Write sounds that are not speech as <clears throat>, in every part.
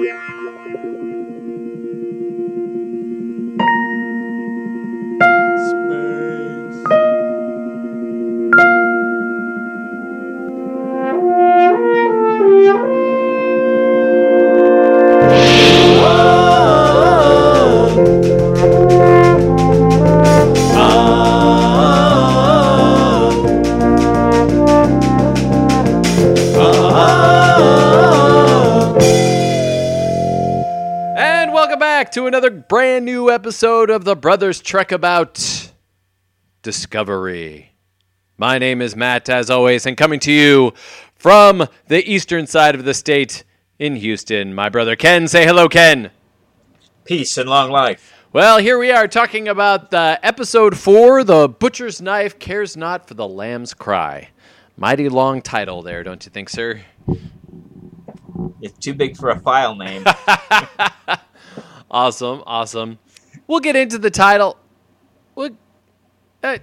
And welcome back to another brand new episode of the Brothers Trek About Discovery. My name is Matt, as always, and coming to you from the eastern side of the state in Houston. My brother Ken. Say hello, Ken. Peace and long life. Well, here we are talking about uh, episode four The Butcher's Knife Cares Not for the Lamb's Cry. Mighty long title there, don't you think, sir? It's too big for a file name. <laughs> Awesome, awesome. We'll get into the title. We'll, uh,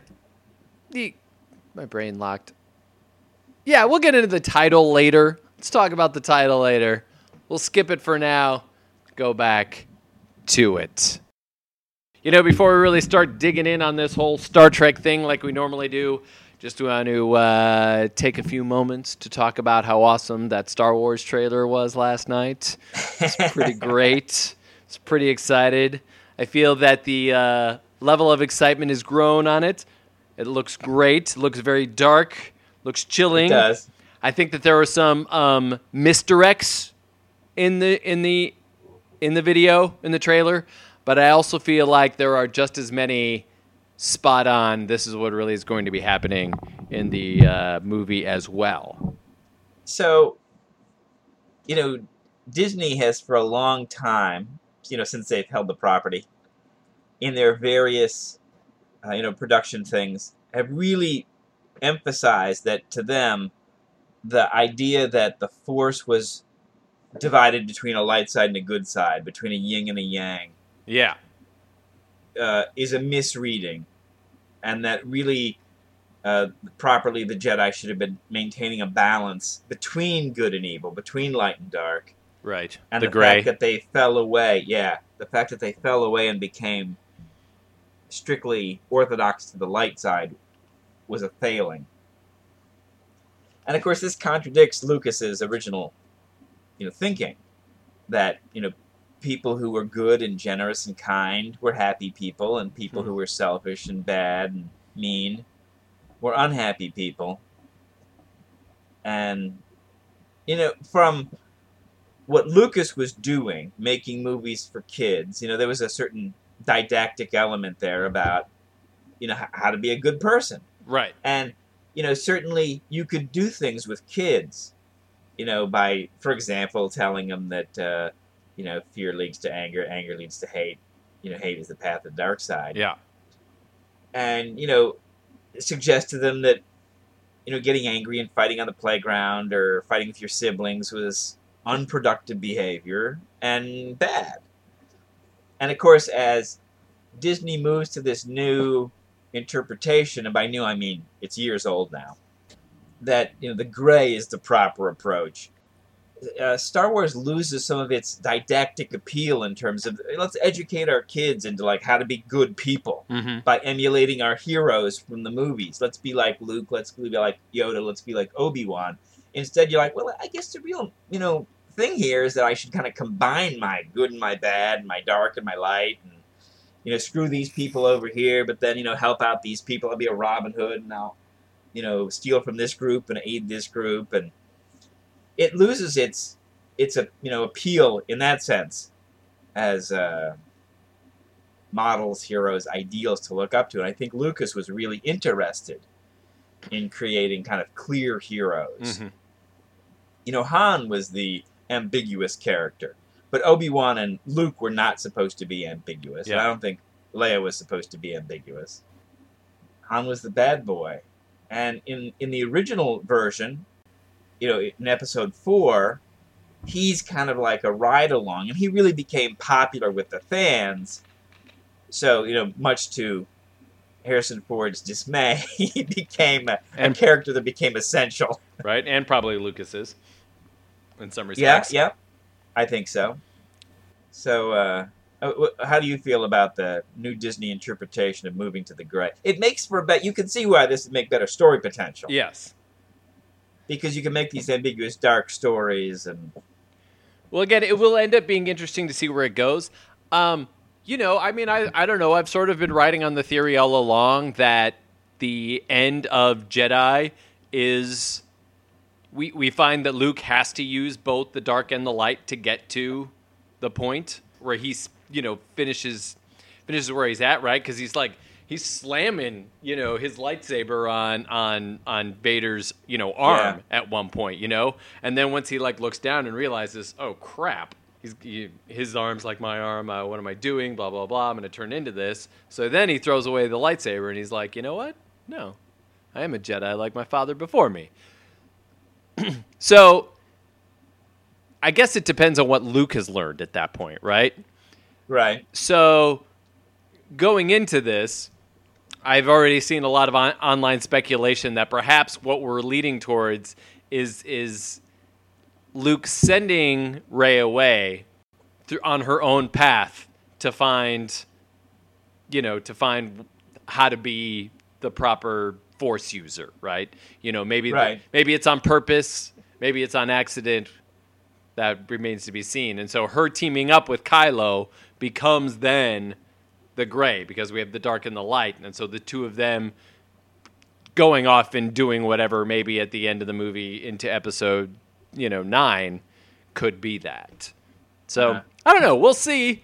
the, my brain locked. Yeah, we'll get into the title later. Let's talk about the title later. We'll skip it for now. Go back to it. You know, before we really start digging in on this whole Star Trek thing like we normally do, just want to uh, take a few moments to talk about how awesome that Star Wars trailer was last night. It's pretty <laughs> great. It's pretty excited. I feel that the uh, level of excitement has grown on it. It looks great. It looks very dark. Looks chilling. It does. I think that there were some um, misdirects in the in the in the video in the trailer, but I also feel like there are just as many spot on. This is what really is going to be happening in the uh, movie as well. So, you know, Disney has for a long time, you know, since they've held the property, in their various, uh, you know, production things, have really emphasized that to them, the idea that the Force was divided between a light side and a good side, between a yin and a yang, Yeah. uh, is a misreading, and that really, uh, properly, the Jedi should have been maintaining a balance between good and evil, between light and dark, Right. and the, the, gray. fact that they fell away. Yeah, the fact that they fell away and became strictly orthodox to the light side was a failing. And of course, this contradicts Lucas's original, you know, thinking that you know people who were good and generous and kind were happy people, and people hmm. who were selfish and bad and mean were unhappy people. And you know, from what Lucas was doing, making movies for kids, you know, there was a certain didactic element there about, you know, how to be a good person. right. And, you know, certainly you could do things with kids, you know, by, for example, telling them that, uh, you know, fear leads to anger, anger leads to hate, you know, hate is the path of the dark side. Yeah. And, you know, suggest to them that, you know, getting angry and fighting on the playground or fighting with your siblings was unproductive behavior and bad. And of course, as Disney moves to this new interpretation, and by new I mean it's years old now, that you know the gray is the proper approach. Uh, Star Wars loses some of its didactic appeal in terms of let's educate our kids into like how to be good people Mm-hmm. by emulating our heroes from the movies. Let's be like Luke. Let's be like Yoda. Let's be like Obi Wan. Instead, you're like, well, I guess the real you know thing here is that I should kind of combine my good and my bad, and my dark and my light, and you know screw these people over here, but then you know help out these people. I'll be a Robin Hood, and I'll you know steal from this group and aid this group, and it loses its its a you know appeal in that sense as. Uh, models, heroes, ideals to look up to. And I think Lucas was really interested in creating kind of clear heroes. Mm-hmm. You know, Han was the ambiguous character, but Obi Wan and Luke were not supposed to be ambiguous. Yeah. I don't think Leia was supposed to be ambiguous. Han was the bad boy. And in, in the original version, you know, in episode four, he's kind of like a ride along, and he really became popular with the fans. So, you know, much to Harrison Ford's dismay, <laughs> he became a, a character that became essential. Right. And probably Lucas's in some respects. yeah. yeah, I think so. So, uh, uh, how do you feel about the new Disney interpretation of moving to the gray? It makes for a bet. You can see why this would make better story potential Yes. because you can make these ambiguous dark stories and Well, again, it will end up being interesting to see where it goes. Um, you know, I mean, I, I don't know. I've sort of been writing on the theory all along that the end of Jedi is we we find that Luke has to use both the dark and the light to get to the point where he's you know finishes finishes where he's at, right? Because he's like he's slamming you know his lightsaber on on on Vader's you know arm at one point, you know, and then once he like looks down and realizes, oh crap. He's, he, his arm's like my arm. Uh, what am I doing? Blah blah blah. I'm going to turn into this. So then he throws away the lightsaber and he's like, you know what? No, I am a Jedi like my father before me. <clears throat> so I guess it depends on what Luke has learned at that point, right? right. So going into this, I've already seen a lot of on- online speculation that perhaps what we're leading towards is is Luke sending Rey away through on her own path to find you know, to find how to be the proper force user, right? You know, maybe the- maybe it's on purpose, maybe it's on accident. That remains to be seen. And so her teaming up with Kylo becomes then the gray because we have the dark and the light. And so the two of them going off and doing whatever maybe at the end of the movie into episode, you know, 9 could be that. So, Uh-huh. I don't know, we'll see.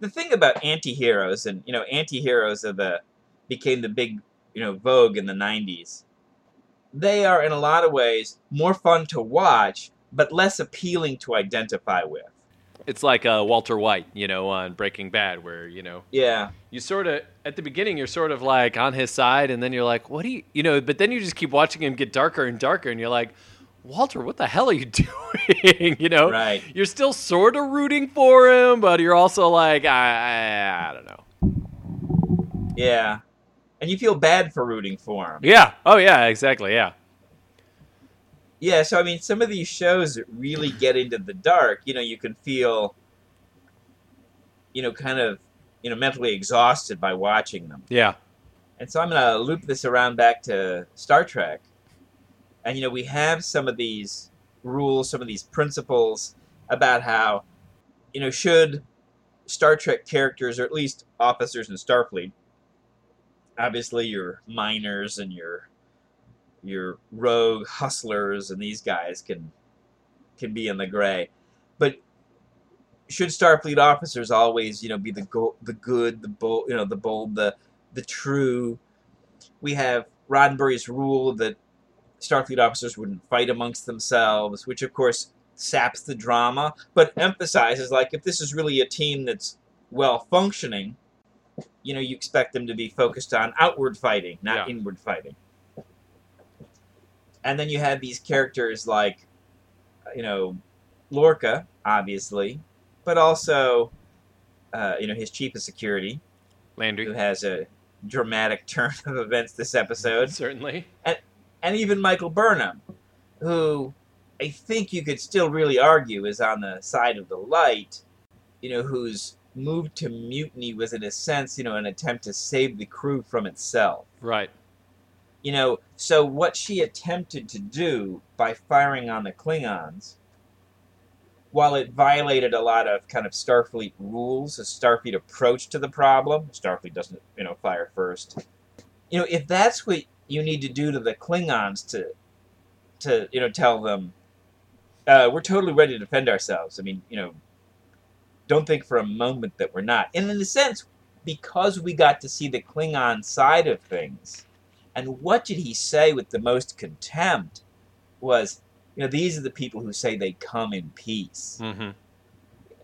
the thing about anti-heroes and you know anti-heroes are the became the big you know vogue in the 90s they are in a lot of ways more fun to watch but less appealing to identify with It's like uh, Walter White, you know, on Breaking Bad, where you know yeah you sort of at the beginning you're sort of like on his side, and then you're like, what do you, you know? But then you just keep watching him get darker and darker, and you're like, Walter, what the hell are you <laughs> doing? <laughs> you know, right you're still sort of rooting for him, but you're also like, I, I, I don't know. yeah and you feel bad for rooting for him Yeah. Oh yeah. Exactly. Yeah. yeah so i mean some of these shows really get into the dark you know you can feel you know kind of you know mentally exhausted by watching them Yeah. And so I'm going to loop this around back to Star Trek. And, you know, we have some of these rules, some of these principles about how, you know, should Star Trek characters, or at least officers in Starfleet, obviously your miners and your your rogue hustlers and these guys can can be in the gray but should starfleet officers always you know be the go- the good the bold you know the bold the the true. We have Roddenberry's rule that Starfleet officers wouldn't fight amongst themselves, which of course saps the drama, but emphasizes like if this is really a team that's well functioning, you know, you expect them to be focused on outward fighting, not Yeah. inward fighting. And then you have these characters like, you know, Lorca, obviously, but also, uh, you know, his chief of security, Landry, who has a dramatic turn <laughs> of events this episode, <laughs> Certainly. and and even Michael Burnham, who I think you could still really argue is on the side of the light, you know, whose move to mutiny was in a sense, you know, an attempt to save the crew from itself. Right. You know, so what she attempted to do by firing on the Klingons, while it violated a lot of kind of Starfleet rules, a Starfleet approach to the problem, Starfleet doesn't, you know, fire first. You know, if that's what you need to do to the Klingons to, to you know, tell them, uh, we're totally ready to defend ourselves. I mean, you know, don't think for a moment that we're not. And in a sense, because we got to see the Klingon side of things, and what did he say with the most contempt was, you know, these are the people who say they come in peace. Mm-hmm.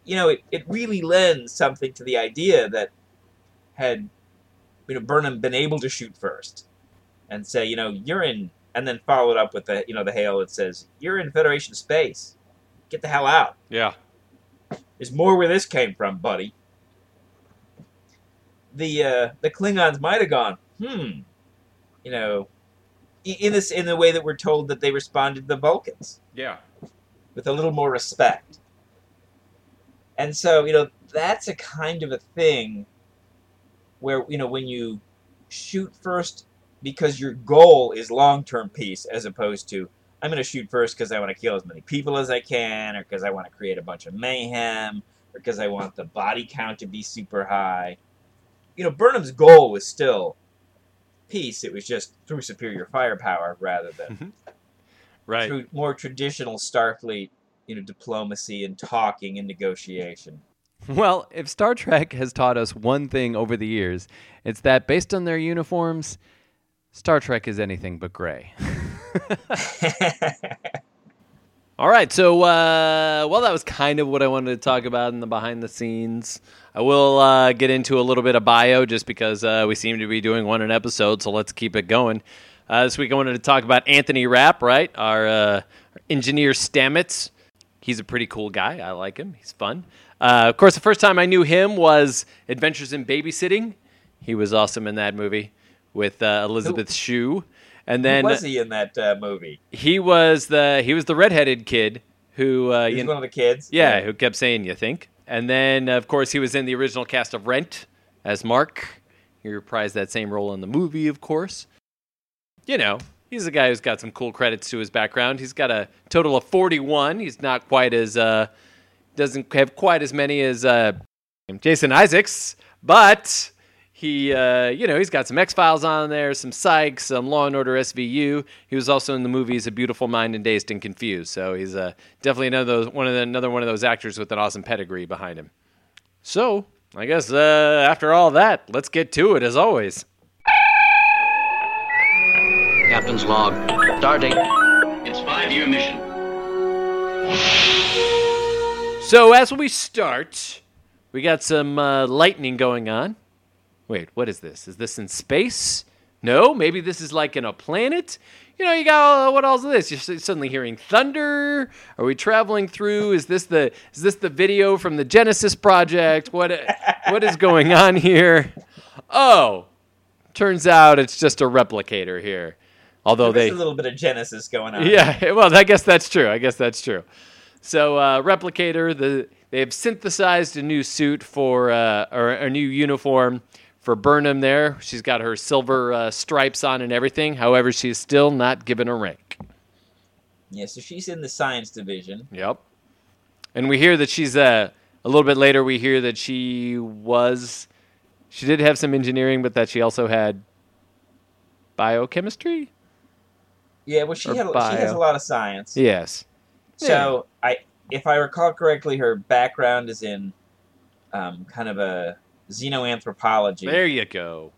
You know, it, it really lends something to the idea that had, you know, Burnham been able to shoot first and say, you know, you're in, and then followed up with the, you know, the hail that says, you're in Federation space. Get the hell out. Yeah. There's more where this came from, buddy. The uh, the Klingons might have gone, hmm, you know, in this in the way that we're told that they responded to the Vulcans Yeah. with a little more respect. And so, you know, that's a kind of a thing where, you know, when you shoot first because your goal is long term peace as opposed to, I'm going to shoot first because I want to kill as many people as I can, or because I want to create a bunch of mayhem, or because I want the body count to be super high. You know, Burnham's goal was still peace. It was just through superior firepower rather than mm-hmm. Right. through more traditional Starfleet, you know, diplomacy and talking and negotiation. Well, if Star Trek has taught us one thing over the years, it's that based on their uniforms, Star Trek is anything but gray. <laughs> <laughs> All right, so uh, well, that was kind of what I wanted to talk about in the behind the scenes. I will uh, get into a little bit of bio just because uh, we seem to be doing one an episode, so let's keep it going. Uh, this week I wanted to talk about Anthony Rapp, right? Our uh, engineer Stamets. He's a pretty cool guy. I like him. He's fun. Uh, of course, the first time I knew him was Adventures in Babysitting. He was awesome in that movie with uh, Elizabeth Shue. And then Who was he in that uh, movie? he was the he was the redheaded kid who uh, He you know, one of the kids. yeah who kept saying you think? And then of course he was in the original cast of Rent as Mark. He reprised that same role in the movie of course. You know he's a guy who's got some cool credits to his background. He's got a total of 41 he's not quite as uh doesn't have quite as many as uh Jason Isaacs but he, uh, you know, he's got some X Files on there, some Psych, some Law and Order SVU. He was also in the movies A Beautiful Mind and Dazed and Confused. So he's uh, definitely another those, one of the, another one of those actors with an awesome pedigree behind him. So I guess uh, after all that, let's get to it as always. Captain's log. Starting. It's five-year mission. So as we start, we got some uh, lightning going on. Wait, what is this? Is this in space? No, maybe this is like in a planet. You know, you got uh, what else is this? You're suddenly hearing thunder. Are we traveling through? Is this the is this the video from the Genesis project? What <laughs> what is going on here? Oh, turns out it's just a replicator here. Although There's they a little bit of Genesis going on. yeah, <laughs> well, I guess that's true. I guess that's true. So, uh, Replicator, the they have synthesized a new suit for uh, or a new uniform for Burnham. There, she's got her silver uh, stripes on and everything. However, she's still not given a rank. Yeah, so she's in the science division. Yep. And we hear that she's uh, a little bit later. We hear that she was she did have some engineering, but that she also had biochemistry. Yeah, well, she had she has a lot of science. Yes. So I, if I recall correctly, her background is in um, kind of a xenoanthropology. There you go.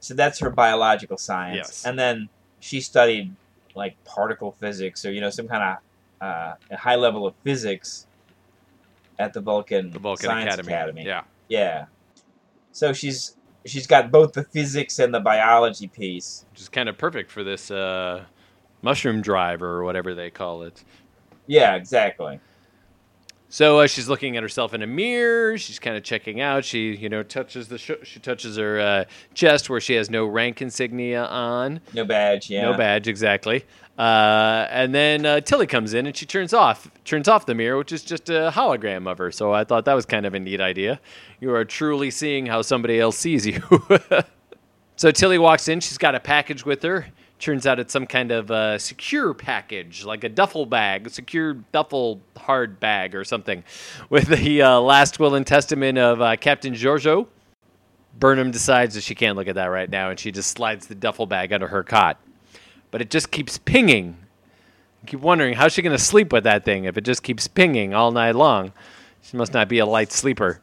So that's her biological science. Yes. And then she studied like particle physics or you know some kind of uh, a high level of physics at the Vulcan, The Vulcan Science Academy. Academy. Yeah. Yeah. So she's she's got both the physics and the biology piece. which is kind of perfect for this uh, mushroom driver or whatever they call it. Yeah, exactly. So uh, she's looking at herself in a mirror. She's kind of checking out. She, you know, touches the sh- she touches her uh, chest where she has no rank insignia on, No badge. Yeah. no badge exactly. Uh, and then uh, Tilly comes in and she turns off turns off the mirror, which is just a hologram of her. So I thought that was kind of a neat idea. You are truly seeing how somebody else sees you. <laughs> so Tilly walks in. She's got a package with her. Turns out it's some kind of uh, secure package, like a duffel bag, a secure duffel hard bag or something, <laughs> with the uh, last will and testament of uh, Captain Georgiou. Burnham decides that she can't look at that right now, and she just slides the duffel bag under her cot. But it just keeps pinging. I keep wondering how's she going to sleep with that thing if it just keeps pinging all night long. She must not be a light sleeper.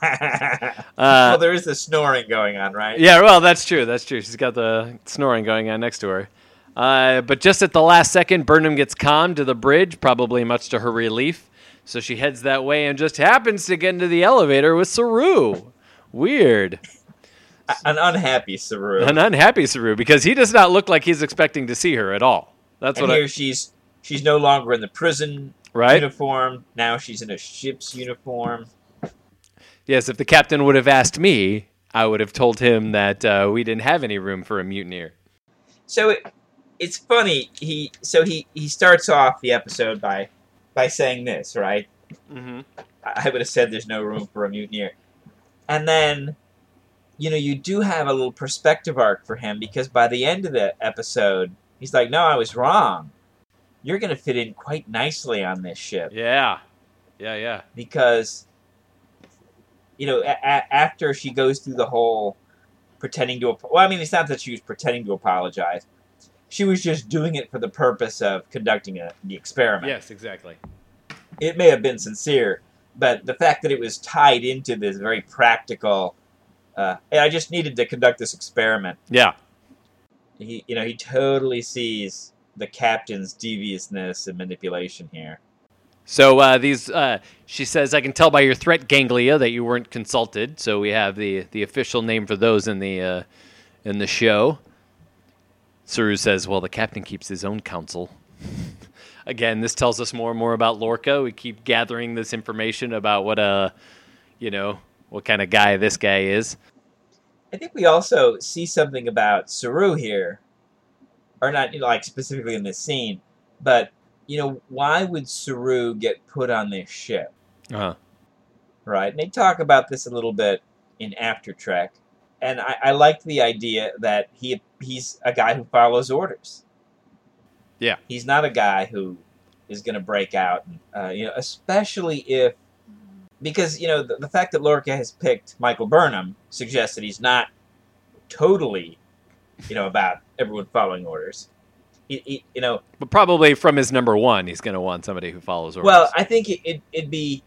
Uh, well, there is the snoring going on, right? yeah, well, that's true. That's true. She's got the snoring going on next to her. Uh, but just at the last second, Burnham gets calmed to the bridge, probably much to her relief. So she heads that way and just happens to get into the elevator with Saru. Weird. An unhappy Saru. An unhappy Saru because he does not look like he's expecting to see her at all. That's and what here I, she's she's no longer in the prison right? uniform. Now she's in a ship's uniform. Yes, if the captain would have asked me, I would have told him that uh, we didn't have any room for a mutineer. So it, it's funny. He so he he starts off the episode by by saying this, right? Mm-hmm. I I would have said there's no room for a mutineer. And then, you know, you do have a little perspective arc for him because by the end of the episode, he's like, "No, I was wrong. You're going to fit in quite nicely on this ship." Yeah. Yeah, yeah. because you know a- a- after she goes through the whole pretending to well i mean it's not that she was pretending to apologize she was just doing it for the purpose of conducting a, the experiment Yes, exactly. it may have been sincere but the fact that it was tied into this very practical uh, hey, i just needed to conduct this experiment Yeah. he you know he totally sees the captain's deviousness and manipulation here So uh, these, uh, she says, I can tell by your threat ganglia that you weren't consulted. So we have the the official name for those in the uh, in the show. Saru says, "Well, the captain keeps his own counsel." <laughs> Again, this tells us more and more about Lorca. We keep gathering this information about what a, you know, what kind of guy this guy is. I think we also see something about Saru here, or not you know, like specifically in this scene, but you know why would Saru get put on this ship, Uh, right? And they talk about this a little bit in After Trek, and I, I like the idea that he he's a guy who follows orders. Yeah. he's not a guy who is going to break out, uh, you know, especially if. Because you know the, the fact that Lorca has picked Michael Burnham suggests that he's not totally, you know, about everyone following orders. He, he, you know, but probably from his number one, he's going to want somebody who follows orders. well, I think it, it, it'd be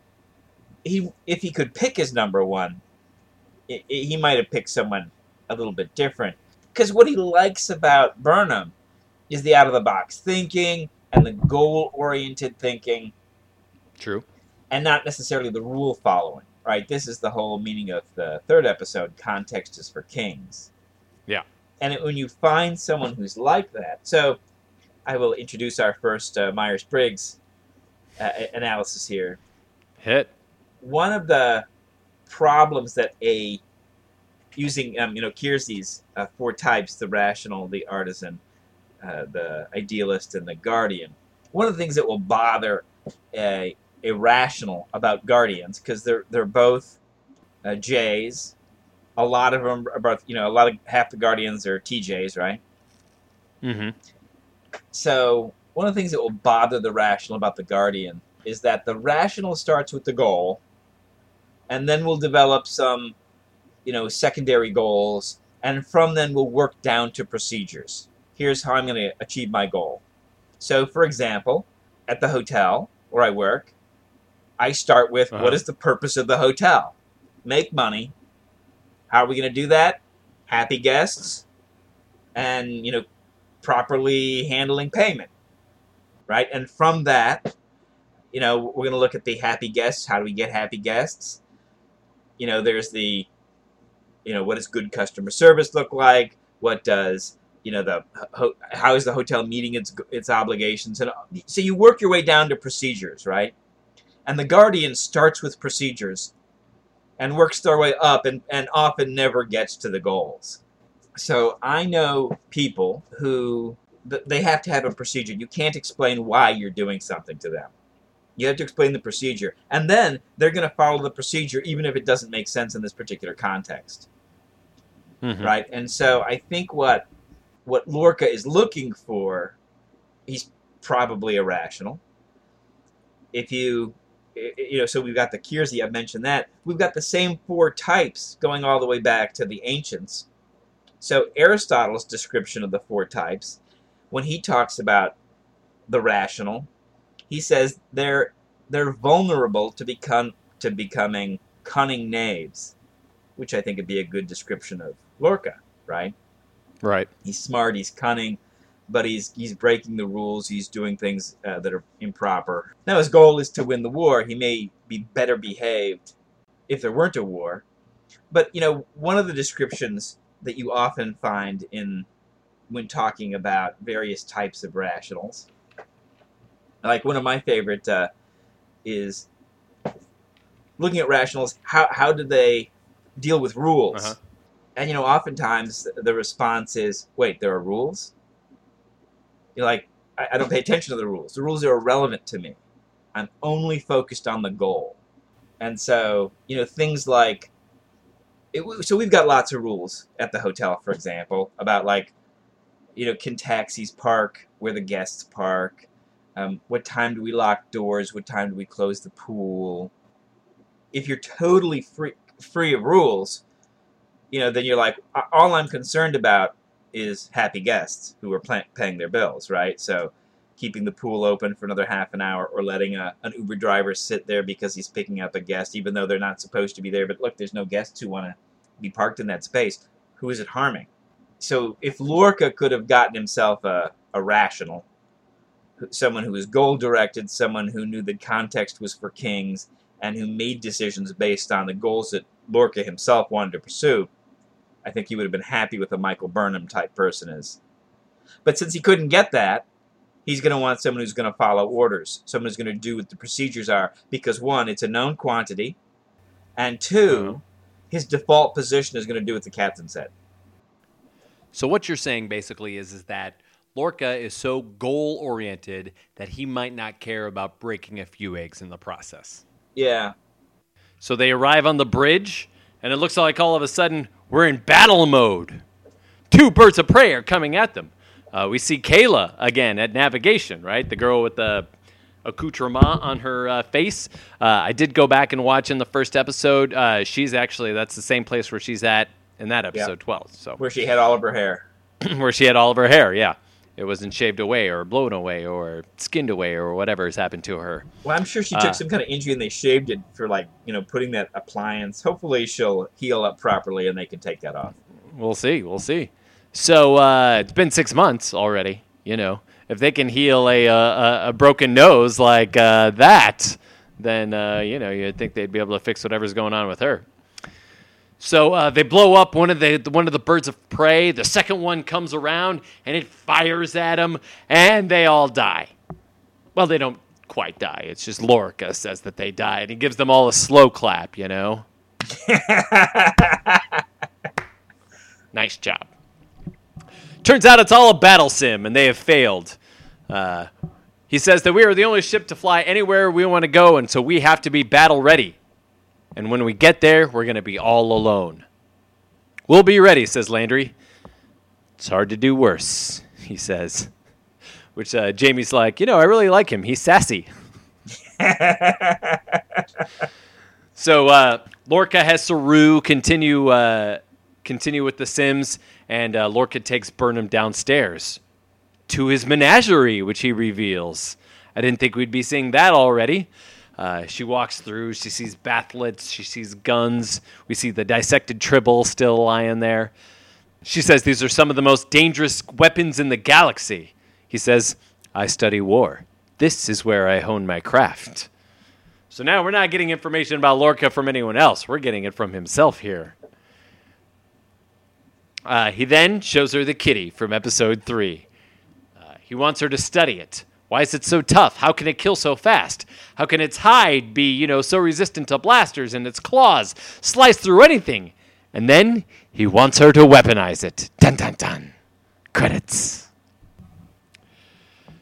he if he could pick his number one, it, it- he might have picked someone a little bit different. Because what he likes about Burnham is the out of the box thinking and the goal oriented thinking, true. and not necessarily the rule following. Right? This is the whole meaning of the third episode. Context is for kings. Yeah. And it, when you find someone who's like that, so I will introduce our first uh, Myers Briggs uh, analysis here. Hit. One of the problems that a using um, you know Keirsey's uh, four types: the rational, the artisan, uh, the idealist, and the guardian. One of the things that will bother a, a rational about guardians because they're they're both uh, J's. A lot of them are both you know a lot of half the guardians are TJs, right? Mm-hmm. So one of the things that will bother the rational about the guardian is that the rational starts with the goal, and then we'll develop some, you know, secondary goals, and from then we'll work down to procedures. Here's how I'm going to achieve my goal. So, for example, at the hotel where I work, I start with Uh-huh. what is the purpose of the hotel? Make money. How are we going to do that? Happy guests, and you know, properly handling payment, right? And from that, you know, we're going to look at the happy guests. How do we get happy guests? You know, there's the, you know, what does good customer service look like? What does you know the ho- how is the hotel meeting its its obligations? And so you work your way down to procedures, right? And the guardian starts with procedures and works their way up and, and often never gets to the goals. So I know people who they have to have a procedure. You can't explain why you're doing something to them. You have to explain the procedure, and then they're going to follow the procedure even if it doesn't make sense in this particular context, Mm-hmm. right? And so I think what what Lorca is looking for, he's probably irrational. If you you know, so we've got the Keirsey, I mentioned that. We've got the same four types going all the way back to the ancients. So Aristotle's description of the four types, when he talks about the rational, he says they're they're vulnerable to become to becoming cunning knaves, which I think would be a good description of Lorca, right? Right. He's smart, he's cunning, but he's he's breaking the rules. He's doing things uh, that are improper. Now his goal is to win the war. He may be better behaved if there weren't a war, but you know one of the descriptions that you often find in when talking about various types of rationals, like one of my favorite uh, is looking at rationals. How how do they deal with rules? Uh-huh. And you know, oftentimes the response is, "Wait, there are rules." You're like, I, I don't pay attention to the rules. The rules are irrelevant to me. I'm only focused on the goal. And so, you know, things like it, so we've got lots of rules at the hotel, for example, about like, you know, can taxis park where the guests park? Um, what time do we lock doors? What time do we close the pool? If you're totally free free of rules, you know, then you're like, all I'm concerned about is happy guests who are pay- paying their bills, right? So keeping the pool open for another half an hour or letting a, an Uber driver sit there because he's picking up a guest, even though they're not supposed to be there. But look, there's no guests who want to be parked in that space. Who is it harming? So if Lorca could have gotten himself a, a rational, someone who was goal directed, someone who knew the context was for kings, and who made decisions based on the goals that Lorca himself wanted to pursue, I think he would have been happy with a Michael Burnham type person as. But since he couldn't get that, he's going to want someone who's going to follow orders, someone who's going to do what the procedures are, because one, it's a known quantity, and 2 uh-huh. his default position is going to do what the captain said. So what you're saying basically is is that Lorca is so goal oriented that he might not care about breaking a few eggs in the process. Yeah. So they arrive on the bridge, and it looks like all of a sudden we're in battle mode. Two birds of prey are coming at them. Uh, we see Keyla again at navigation, right? The girl with the accoutrement on her uh, face. Uh, I did go back and watch in the first episode. Uh, she's actually that's the same place where she's at in that episode Yeah. 12. So Where she had all of her hair. <clears throat> where she had all of her hair, yeah. It wasn't shaved away or blown away or skinned away or whatever has happened to her. Well, I'm sure she took Uh. some kind of injury and they shaved it for like, you know, putting that appliance. Hopefully she'll heal up properly and they can take that off. We'll see. We'll see. So uh, it's been six months already. You know, if they can heal a a, a- a broken nose like uh, that, then uh, you know you'd think they'd be able to fix whatever's going on with her. So uh, they blow up one of the one of the birds of prey. The second one comes around and it fires at them, and they all die. Well, they don't quite die. It's just Lorca says that they die, and he gives them all a slow clap. You know, <laughs> nice job. Turns out it's all a battle sim, and they have failed. Uh, he says that we are the only ship to fly anywhere we want to go, and so we have to be battle ready. And when we get there, we're going to be all alone. We'll be ready, says Landry. It's hard to do worse, he says. Which uh, Jamie's like, you know, I really like him. He's sassy. <laughs> So uh, Lorca has Saru continue uh, continue with the Sims, and uh, Lorca takes Burnham downstairs to his menagerie, which he reveals. I didn't think we'd be seeing that already. Uh, she walks through. She sees bat'leths. She sees guns. We see the dissected tribble still lying there. She says these are some of the most dangerous weapons in the galaxy. He says, I study war. This is where I hone my craft. So now we're not getting information about Lorca from anyone else. We're getting it from himself here. Uh, he then shows her the kitty from episode three. Uh, he wants her to study it. Why is it so tough? How can it kill so fast? How can its hide be, you know, so resistant to blasters and its claws slice through anything? And then he wants her to weaponize it. Dun dun dun. Credits.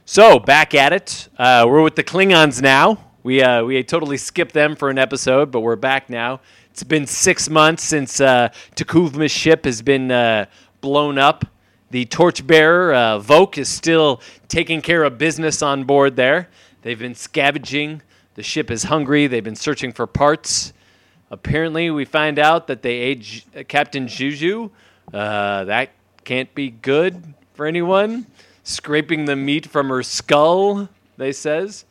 So back at it. Uh, we're with the Klingons now. We uh, we totally skipped them for an episode, but we're back now. It's been six months since uh, T'Kuvma's ship has been uh, blown up. The torchbearer uh, Voq is still taking care of business on board there. They've been scavenging. The ship is hungry. They've been searching for parts. Apparently, we find out that they ate J- Captain Juju. Uh, that can't be good for anyone. Scraping the meat from her skull, they says.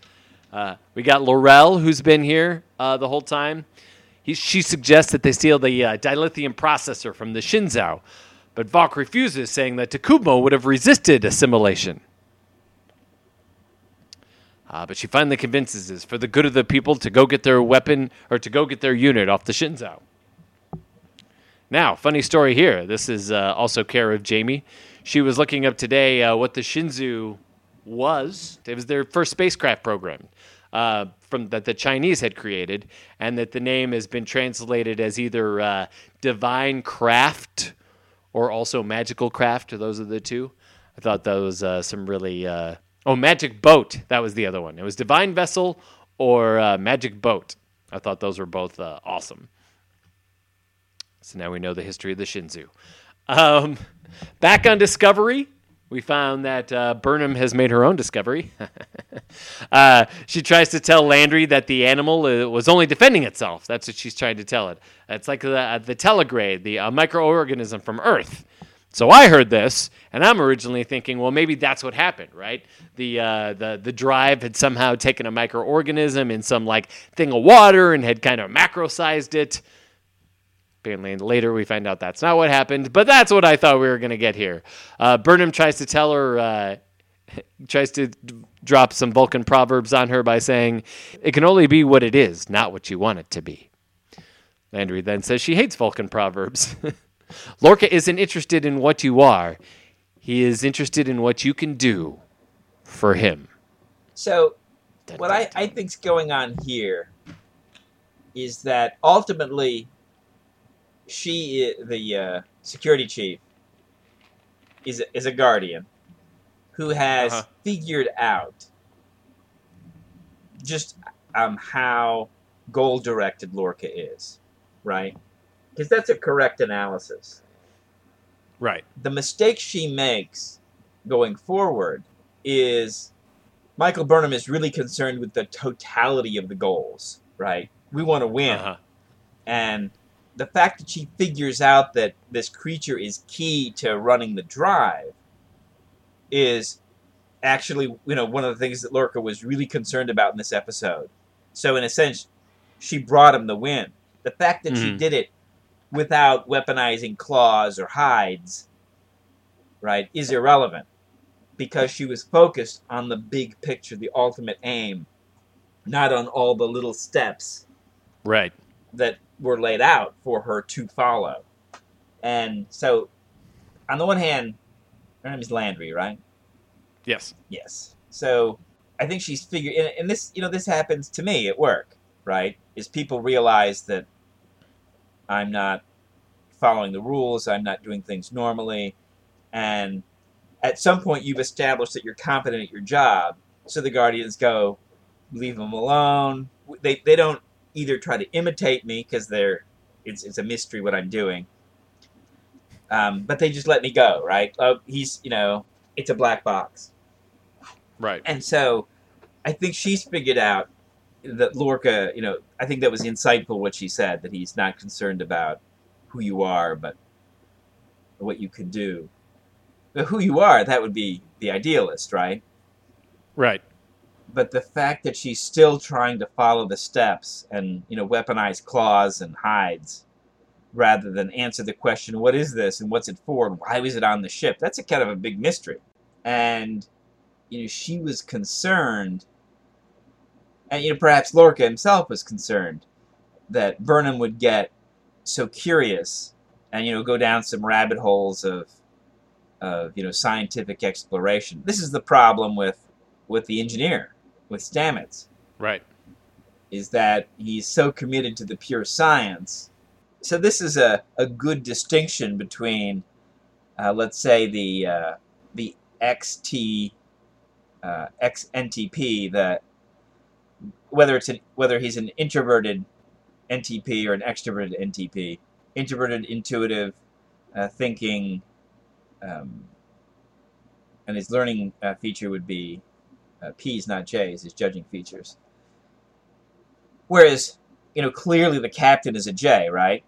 Uh, we got L'Rell, who's been here uh, the whole time. He, she suggests that they steal the uh, dilithium processor from the Shenzhou, but Voq refuses, saying that T'Kuvma would have resisted assimilation. Uh, but she finally convinces us for the good of the people to go get their weapon or to go get their unit off the Shenzhou. Now, funny story here. This is uh, also care of Jamie. She was looking up today uh, what the Shenzhou was. It was their first spacecraft program uh, from that the Chinese had created, and that the name has been translated as either uh, divine craft or also magical craft. Those are the two. I thought that was uh, some really. Uh, oh, magic boat. That was the other one. It was divine vessel or uh, Magic Boat. I thought those were both awesome. So now we know the history of the Shenzhou. Um, back on Discovery, we found that uh, Burnham has made her own discovery. <laughs> uh, she tries to tell Landry that the animal uh, was only defending itself. That's what she's trying to tell it. It's like the, uh, the tardigrade, the uh, microorganism from Earth. So I heard this, and I'm originally thinking, well, maybe that's what happened, right? The uh, the the drive had somehow taken a microorganism in some like thing of water and had kind of macro-sized it. Apparently, later we find out that's not what happened, but that's what I thought we were going to get here. Uh, Burnham tries to tell her, uh, <laughs> tries to d- drop some Vulcan proverbs on her by saying, "It can only be what it is, not what you want it to be." Landry then says she hates Vulcan proverbs. <laughs> Lorca isn't interested in what you are; he is interested in what you can do for him. So what I. I think's going on here is that ultimately she the uh, security chief is a, is a guardian who has Uh-huh. figured out just um, how goal directed Lorca is, right? Because that's a correct analysis. right. The mistake she makes going forward is Michael Burnham is really concerned with the totality of the goals, right? We want to win. Uh-huh. And the fact that she figures out that this creature is key to running the drive is actually, you know, one of the things that Lorca was really concerned about in this episode. So in a sense, she brought him the win. The fact that she Mhm. did it without weaponizing claws or hides, right, is irrelevant because she was focused on the big picture, the ultimate aim, not on all the little steps Right. that were laid out for her to follow. And so, on the one hand, her name is Landry, right? Yes. Yes. So I think she's figured, and, and this, you know, this happens to me at work, right? Is people realize that I'm not following the rules, I'm not doing things normally, and at some point you've established that you're competent at your job, so the guardians go, leave them alone. They they don't either try to imitate me because they're it's it's a mystery what I'm doing. Um, but they just let me go, right? Oh, he's you know, it's a black box. Right. And so I think she's figured out that Lorca, you know, I think that was insightful what she said, that he's not concerned about who you are, but what you can do. But who you are, that would be the idealist, right? Right. But the fact that she's still trying to follow the steps and, you know, weaponize claws and hides rather than answer the question, what is this and what's it for and why was it on the ship? That's a kind of a big mystery. And you know, she was concerned, and you know, perhaps Lorca himself was concerned that Burnham would get so curious and you know go down some rabbit holes of of you know scientific exploration. This is the problem with with the engineer with Stamets Right. is that he's so committed to the pure science. So this is a, a good distinction between, uh, let's say the uh, the XT uh, XNTP that whether it's an, whether he's an introverted NTP or an extroverted NTP, introverted intuitive uh, thinking, um, and his learning uh, feature would be uh, P's, not J's, his judging features. Whereas, you know, clearly the captain is a J, right?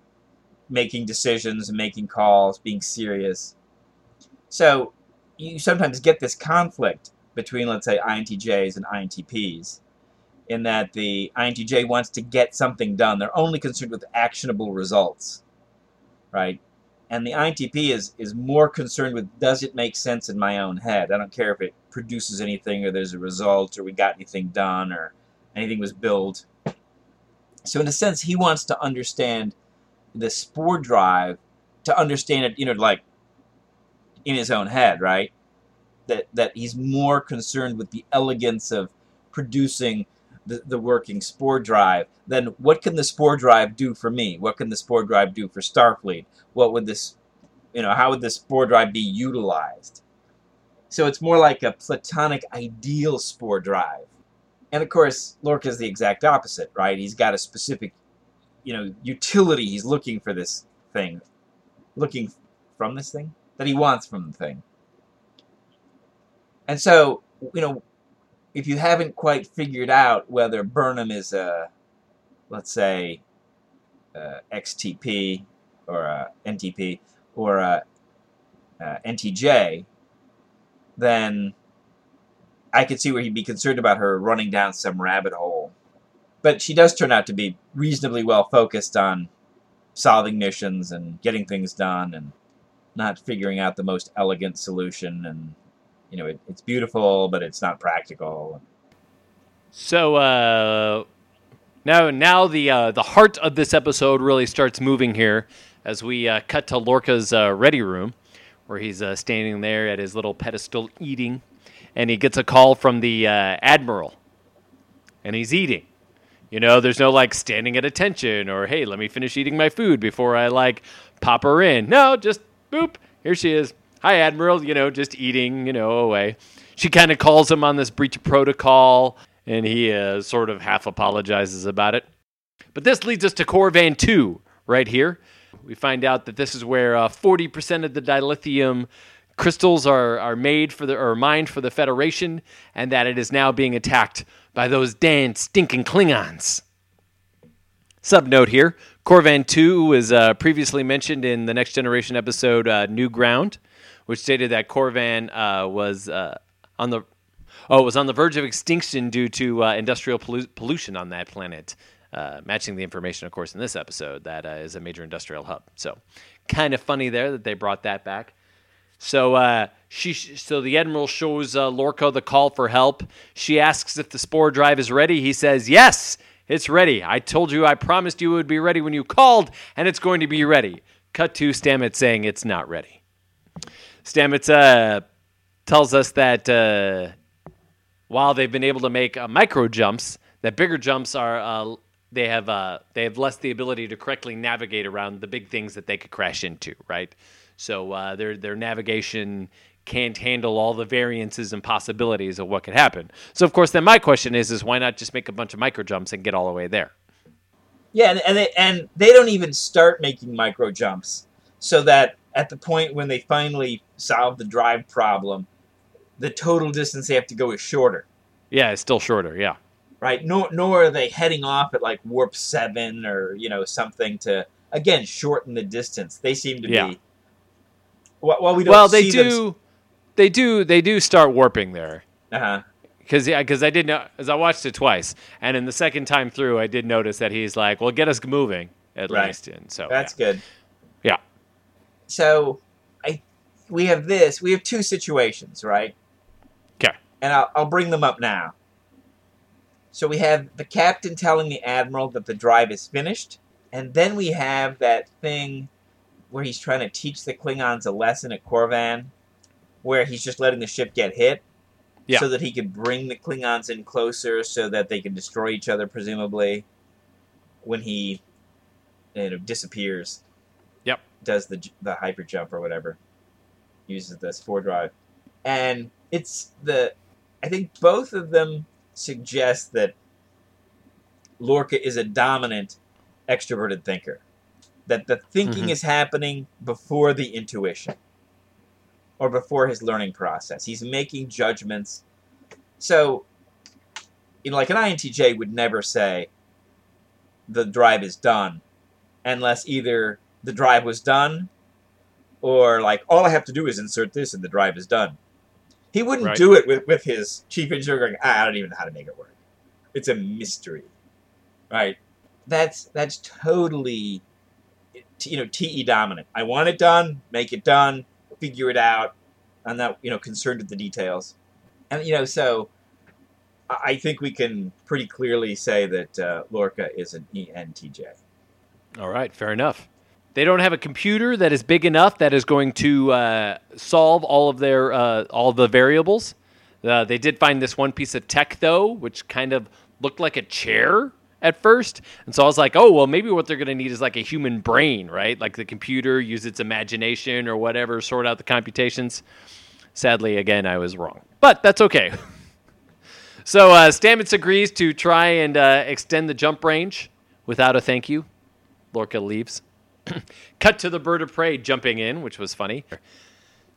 Making decisions making calls, being serious. So you sometimes get this conflict between, let's say, INTJs and INTPs, in that the INTJ wants to get something done. They're only concerned with actionable results, right? And the INTP is, is more concerned with does it make sense in my own head? I don't care if it produces anything or there's a result or we got anything done or anything was built. So in a sense, he wants to understand the spore drive to understand it, you know, like in his own head, right? That that he's more concerned with the elegance of producing the, the working spore drive than what can the spore drive do for me? What can the spore drive do for Starfleet? What would this, you know, how would this spore drive be utilized? So it's more like a platonic ideal spore drive And of course, Lorca's the exact opposite, right? He's got a specific, you know, utility. He's looking for this thing, looking from this thing that he wants from the thing. And so, you know, if you haven't quite figured out whether Burnham is a, let's say, a XTP or a NTP or a, a NTJ, then I could see where he'd be concerned about her running down some rabbit hole. But she does turn out to be reasonably well focused on solving missions and getting things done and not figuring out the most elegant solution. And, you know, it, it's beautiful, but it's not practical. So uh, now, now the uh, the heart of this episode really starts moving here as we uh, cut to Lorca's uh, ready room, where he's uh, standing there at his little pedestal eating, and he gets a call from the uh, admiral, and he's eating. You know, there's no like standing at attention or hey, let me finish eating my food before I like pop her in. No, just boop, here she is. Hi, admiral. You know, just eating. You know, away. She kind of calls him on this breach of protocol and he uh, sort of half apologizes about it. But this leads us to Corvan 2 right here. We find out that this is where uh, 40% of the dilithium crystals are, are made for the or mined for the Federation, and that it is now being attacked by those damn stinking Klingons. Subnote here Corvan 2 was uh, previously mentioned in the Next Generation episode uh, New Ground, which stated that Corvan uh, was uh, on the Oh, was on the verge of extinction due to uh, industrial pollu- pollution on that planet. Uh, matching the information, of course, in this episode, that uh, is a major industrial hub. So, kind of funny there that they brought that back. So, uh, she so the admiral shows uh, Lorca the call for help. She asks if the spore drive is ready. He says, "Yes, it's ready. I told you, I promised you it would be ready when you called, and it's going to be ready." Cut to Stamets saying it's not ready. Stamets uh, tells us that uh, while they've been able to make uh, micro jumps, that bigger jumps are they have uh, they have less the ability to correctly navigate around the big things that they could crash into, right? So uh, their their navigation can't handle all the variances and possibilities of what could happen. So of course, then my question is: is why not just make a bunch of micro jumps and get all the way there? Yeah, and and they, and they don't even start making micro jumps, so that at the point when they finally solve the drive problem, the total distance they have to go is shorter. Yeah, it's still shorter. Yeah. Right. Nor nor are they heading off at like warp seven or you know something to again shorten the distance. They seem to Yeah. be. Well, we don't. Well, they do, they do, they do start warping there. Uh-huh. Because yeah, because I did know as I watched it twice, and in the second time through, I did notice that he's like, "Well, get us moving at Right. least." And so That's yeah. good. Yeah. So, I we have this. We have two situations, right? 'Kay. And I'll, I'll bring them up now. So we have the captain telling the admiral that the drive is finished, and then we have that thing where he's trying to teach the Klingons a lesson at Corvan, where he's just letting the ship get hit, Yeah. so that he could bring the Klingons in closer, so that they can destroy each other, presumably, when he, you know, disappears Yep. does the the hyper jump or whatever, uses the spore drive, and it's the I think both of them suggest that Lorca is a dominant extroverted thinker, that the thinking Mhm. is happening before the intuition or before his learning process. He's making judgments. So, you know, like an INTJ would never say the drive is done unless either the drive was done or like all I have to do is insert this and the drive is done. He wouldn't Right. do it with, with his chief engineer going, ah, I don't even know how to make it work. It's a mystery. Right? That's that's totally you know, TE dominant. I want it done, make it done, figure it out. I'm not, you know, concerned with the details. And you know, so I think we can pretty clearly say that uh, Lorca is an E ENTJ. All right, fair enough. They don't have a computer that is big enough that is going to uh, solve all of their uh, all the variables. Uh, they did find this one piece of tech though, which kind of looked like a chair at first, and so I was like, oh well, maybe what they're going to need is like a human brain, right? Like the computer use its imagination or whatever, sort out the computations. Sadly, again, I was wrong, but that's okay. <laughs> So uh, Stamets agrees to try and uh, extend the jump range without a thank you. Lorca leaves. <coughs> Cut to the bird of prey jumping in, which was funny.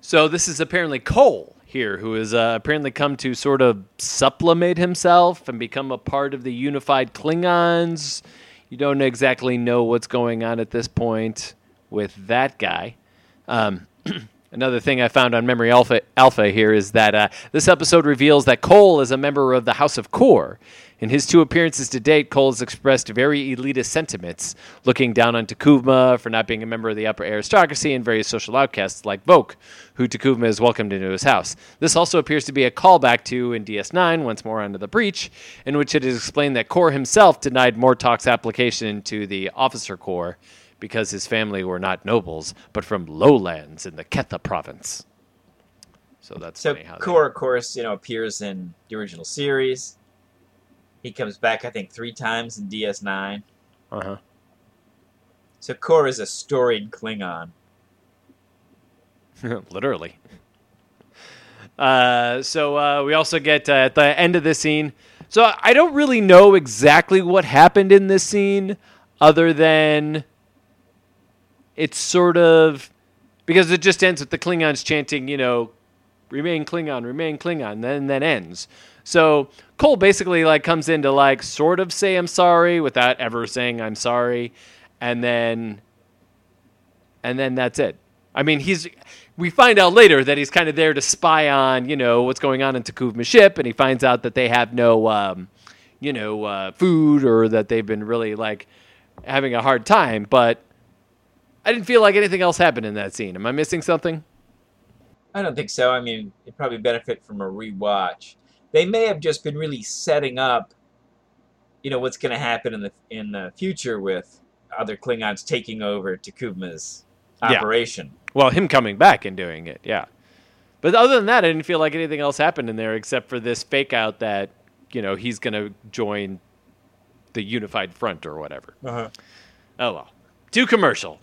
So this is apparently Kol here, who has uh, apparently come to sort of supplement himself and become a part of the unified Klingons. You don't exactly know what's going on at this point with that guy. Um, <clears throat> another thing I found on Memory Alpha, Alpha here is that uh, this episode reveals that Kol is a member of the House of Kor. In his two appearances to date, Kol has expressed very elitist sentiments, looking down on T'Kuvma for not being a member of the upper aristocracy and various social outcasts like Voq, who T'Kuvma has welcomed into his house. This also appears to be a callback to, in DS9, once more under the breach, in which it is explained that Kor himself denied Martok's application to the officer corps because his family were not nobles, but from lowlands in the Ketha province. So that's So funny how they- of course, you know, appears in the original series. He comes back, I think, three times in DS9. Uh-huh. So Kor is a storied Klingon. <laughs> literally. Uh, so uh, we also get uh, at the end of this scene. So I don't really know exactly what happened in this scene, other than it's sort of because it just ends with the Klingons chanting, you know, "Remain Klingon, remain Klingon," then then ends. So Kol basically like comes in to like sort of say I'm sorry without ever saying I'm sorry, and then and then that's it. I mean, he's. We find out later that he's kind of there to spy on, you know, what's going on in T'Kuvma's ship, and he finds out that they have no, um, you know, uh, food or that they've been really like having a hard time. But I didn't feel like anything else happened in that scene. Am I missing something? I don't think so. I mean, it'd probably benefit from a rewatch. They may have just been really setting up, you know, what's going to happen in the in the future with other Klingons taking over T'Kuvma's Yeah. operation. Well, him coming back and doing it, yeah. But other than that, I didn't feel like anything else happened in there except for this fake out that, you know, he's going to join the unified front or whatever. Uh-huh. Oh well. To commercial.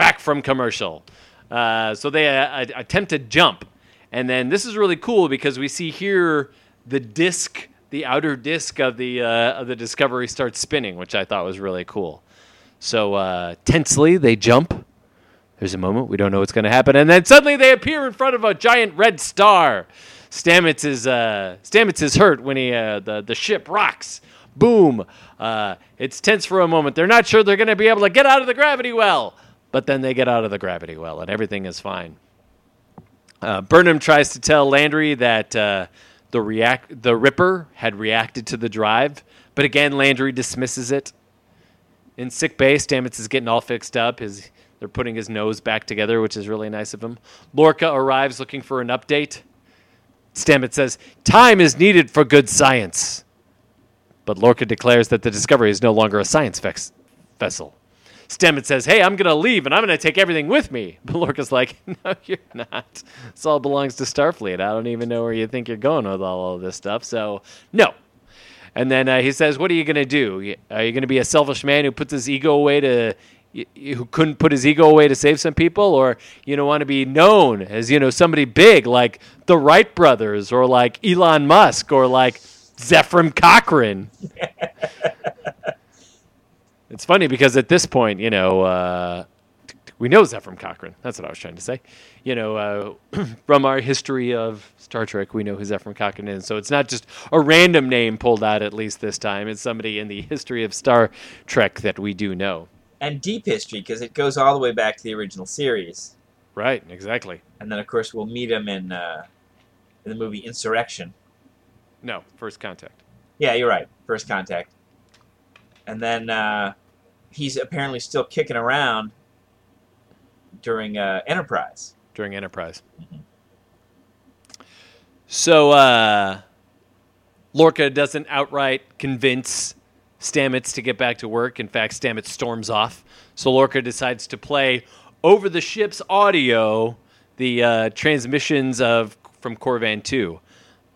Back from commercial. Uh, so they uh, attempt to jump, and then this is really cool because we see here the disc, the outer disc of the uh, of the Discovery starts spinning, which I thought was really cool. So uh, tensely they jump. There's a moment we don't know what's going to happen, and then suddenly they appear in front of a giant red star. Stamets is uh, Stamets is hurt when he uh, the the ship rocks. Boom! Uh, it's tense for a moment. They're not sure they're going to be able to get out of the gravity well, but then they get out of the gravity well, and everything is fine. Uh, Burnham tries to tell Landry that uh, the react the Ripper had reacted to the drive, but again Landry dismisses it. In sick bay, Stamets is getting all fixed up. His they're putting his nose back together, which is really nice of him. Lorca arrives looking for an update. Stamets says, "Time is needed for good science." But Lorca declares that the Discovery is no longer a science vessel. Stamets says, "Hey, I'm gonna leave and I'm gonna take everything with me." <laughs> But Lorca's like, <laughs> "No, you're not. This all belongs to Starfleet. I don't even know where you think you're going with all of this stuff. So, no." And then uh, he says, "What are you gonna do? Are you gonna be a selfish man who puts his ego away to?" Who couldn't put his ego away to save some people, or you know, want to be known as you know somebody big like the Wright brothers, or like Elon Musk, or like Zefram Cochrane. <laughs> It's funny because at this point, you know, uh, we know Zefram Cochrane. That's what I was trying to say. You know, uh, <clears throat> from our history of Star Trek, we know who Zefram Cochrane is. So it's not just a random name pulled out, at least this time. It's somebody in the history of Star Trek that we do know. And deep history, because it goes all the way back to the original series. Right, exactly. And then, of course, we'll meet him in, uh, in the movie Insurrection. No, first contact. Yeah, you're right. First contact. And then uh, he's apparently still kicking around during uh, Enterprise. during Enterprise. So uh, Lorca doesn't outright convince Stamets to get back to work. In fact, Stamets storms off. So Lorca decides to play over the ship's audio the uh, transmissions of from Corvan Two.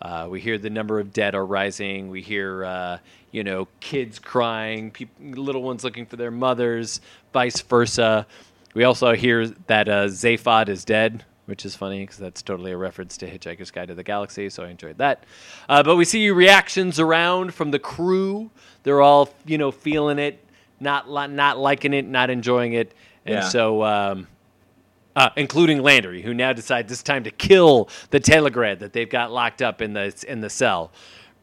Uh, we hear the number of dead are rising. We hear, uh, you know, kids crying, little ones looking for their mothers, vice versa. We also hear that uh, Zaphod is dead, which is funny because that's totally a reference to Hitchhiker's Guide to the Galaxy, so I enjoyed that. Uh, but we see reactions around from the crew. They're all, you know, feeling it, not not liking it, not enjoying it, and Yeah. so. Um, uh, including Landry, who now decides it's time to kill the tardigrade that they've got locked up in the in the cell.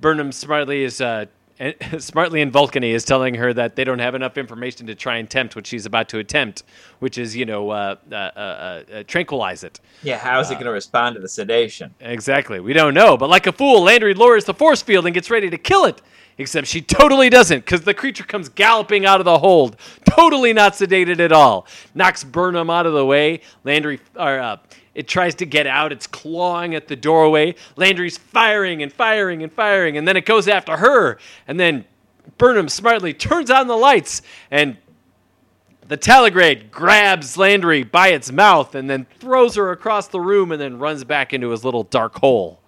Burnham smartly is uh, <laughs> and- smartly in Vulcany is telling her that they don't have enough information to try and tempt what she's about to attempt, which is you know uh, uh, uh, uh, tranquilize it. Yeah, how's it going to respond to the sedation? Exactly. We don't know. But like a fool, Landry lowers the force field and gets ready to kill it. Except she totally doesn't, because the creature comes galloping out of the hold, totally not sedated at all. Knocks Burnham out of the way. Landry, or uh, it tries to get out. It's clawing at the doorway. Landry's firing and firing and firing, and then it goes after her. And then Burnham smartly turns on the lights and the tardigrade grabs Landry by its mouth and then throws her across the room and then runs back into his little dark hole.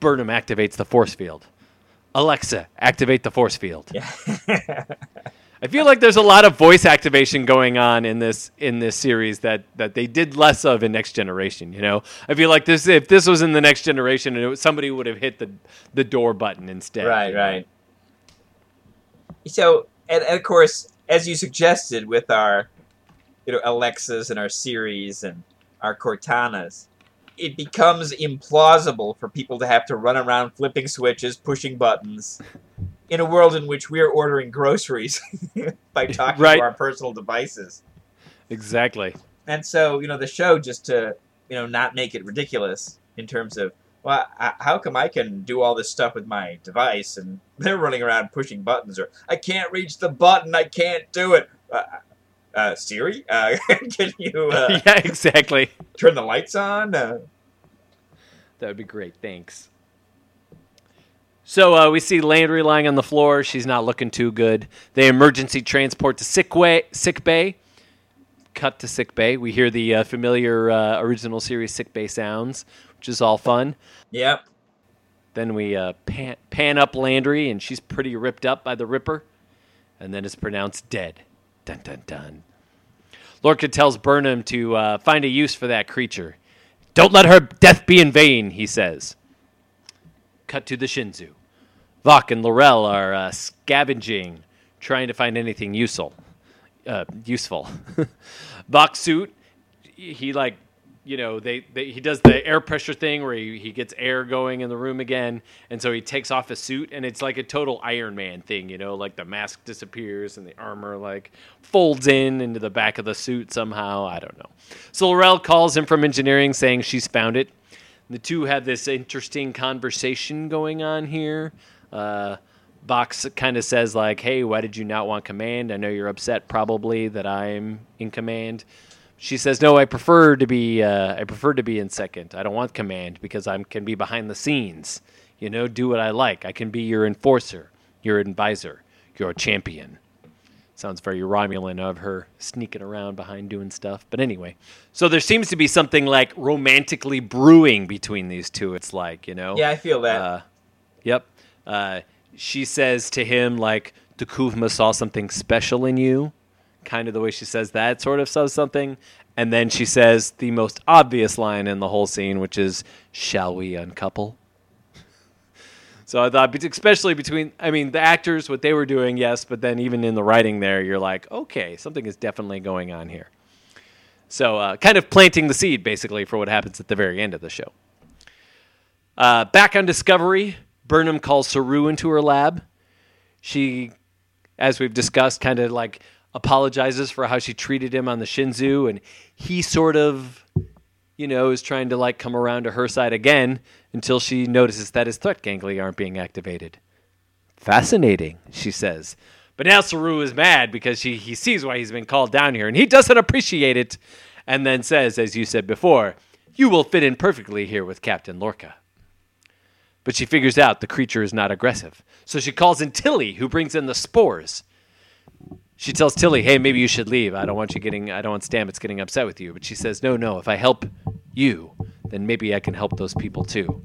Burnham activates the force field. Alexa, activate the force field. Yeah. <laughs> I feel like there's a lot of voice activation going on in this in this series that that they did less of in Next Generation. You know, I feel like this if this was in the Next Generation, and it somebody would have hit the the door button instead. right, right. So, and, and of course, as you suggested with our, you know, Alexas and our Siris and our Cortanas, it becomes implausible for people to have to run around flipping switches, pushing buttons, in a world in which we're ordering groceries <laughs> by talking Right. to our personal devices. Exactly. And so, you know, the show just to, you know, not make it ridiculous in terms of, well, I, how come I can do all this stuff with my device and <laughs> they're running around pushing buttons or I can't reach the button, I can't do it. Uh, uh, Siri, uh, <laughs> can you uh, <laughs> yeah, exactly. turn the lights on? Uh, That would be great. Thanks. So uh, we see Landry lying on the floor. She's not looking too good. They emergency transport to sick, way, sick bay. Cut to sick bay. We hear the uh, familiar uh, original series sick bay sounds, which is all fun. yep. Then we uh, pan, pan up Landry, and she's pretty ripped up by the Ripper. And then it's pronounced dead. Dun dun dun. Lorca tells Burnham to uh, find a use for that creature. Don't let her death be in vain, he says. Cut to the Shenzhou. Voq and L'Rell are uh, scavenging, trying to find anything useful. Uh, useful. <laughs> Voq's suit, he like, you know, they, they he does the air pressure thing where he, he gets air going in the room again, and so he takes off his suit, and it's like a total Iron Man thing, you know, like the mask disappears and the armor like folds in into the back of the suit somehow. I don't know. So L'Rell calls him from engineering, saying she's found it. The two have this interesting conversation going on here. Uh, Voq kind of says like, "Hey, why did you not want command? I know you're upset probably that I'm in command." She says, "No, I prefer to be. Uh, I prefer to be in second. I don't want command because I can be behind the scenes. You know, do what I like. I can be your enforcer, your advisor, your champion." Sounds very Romulan of her sneaking around behind doing stuff. But anyway, so there seems to be something like romantically brewing between these two. It's like, you know? Yeah, I feel that. Uh, yep. Uh, she says to him, like, T'Kuvma saw something special in you. Kind of the way she says that sort of says something. And then she says the most obvious line in the whole scene, which is, Shall we uncouple? <laughs> So I thought, especially between, I mean, the actors, what they were doing, yes, but then even in the writing there, you're like, okay, something is definitely going on here. So, uh, kind of planting the seed, basically, for what happens at the very end of the show. Uh, back on Discovery, Burnham calls Saru into her lab. She, as we've discussed, kind of like apologizes for how she treated him on the Shenzhou, and he sort of, you know, is trying to like come around to her side again until she notices that his threat ganglia aren't being activated. Fascinating, she says. But now Saru is mad because she, he sees why he's been called down here, and he doesn't appreciate it, and then says, as you said before, you will fit in perfectly here with Captain Lorca. But she figures out the creature is not aggressive. So she calls in Tilly, who brings in the spores. She tells Tilly, hey, maybe you should leave. I don't want you getting, I don't want Stamets getting upset with you. But she says, no, no, if I help you, then maybe I can help those people too.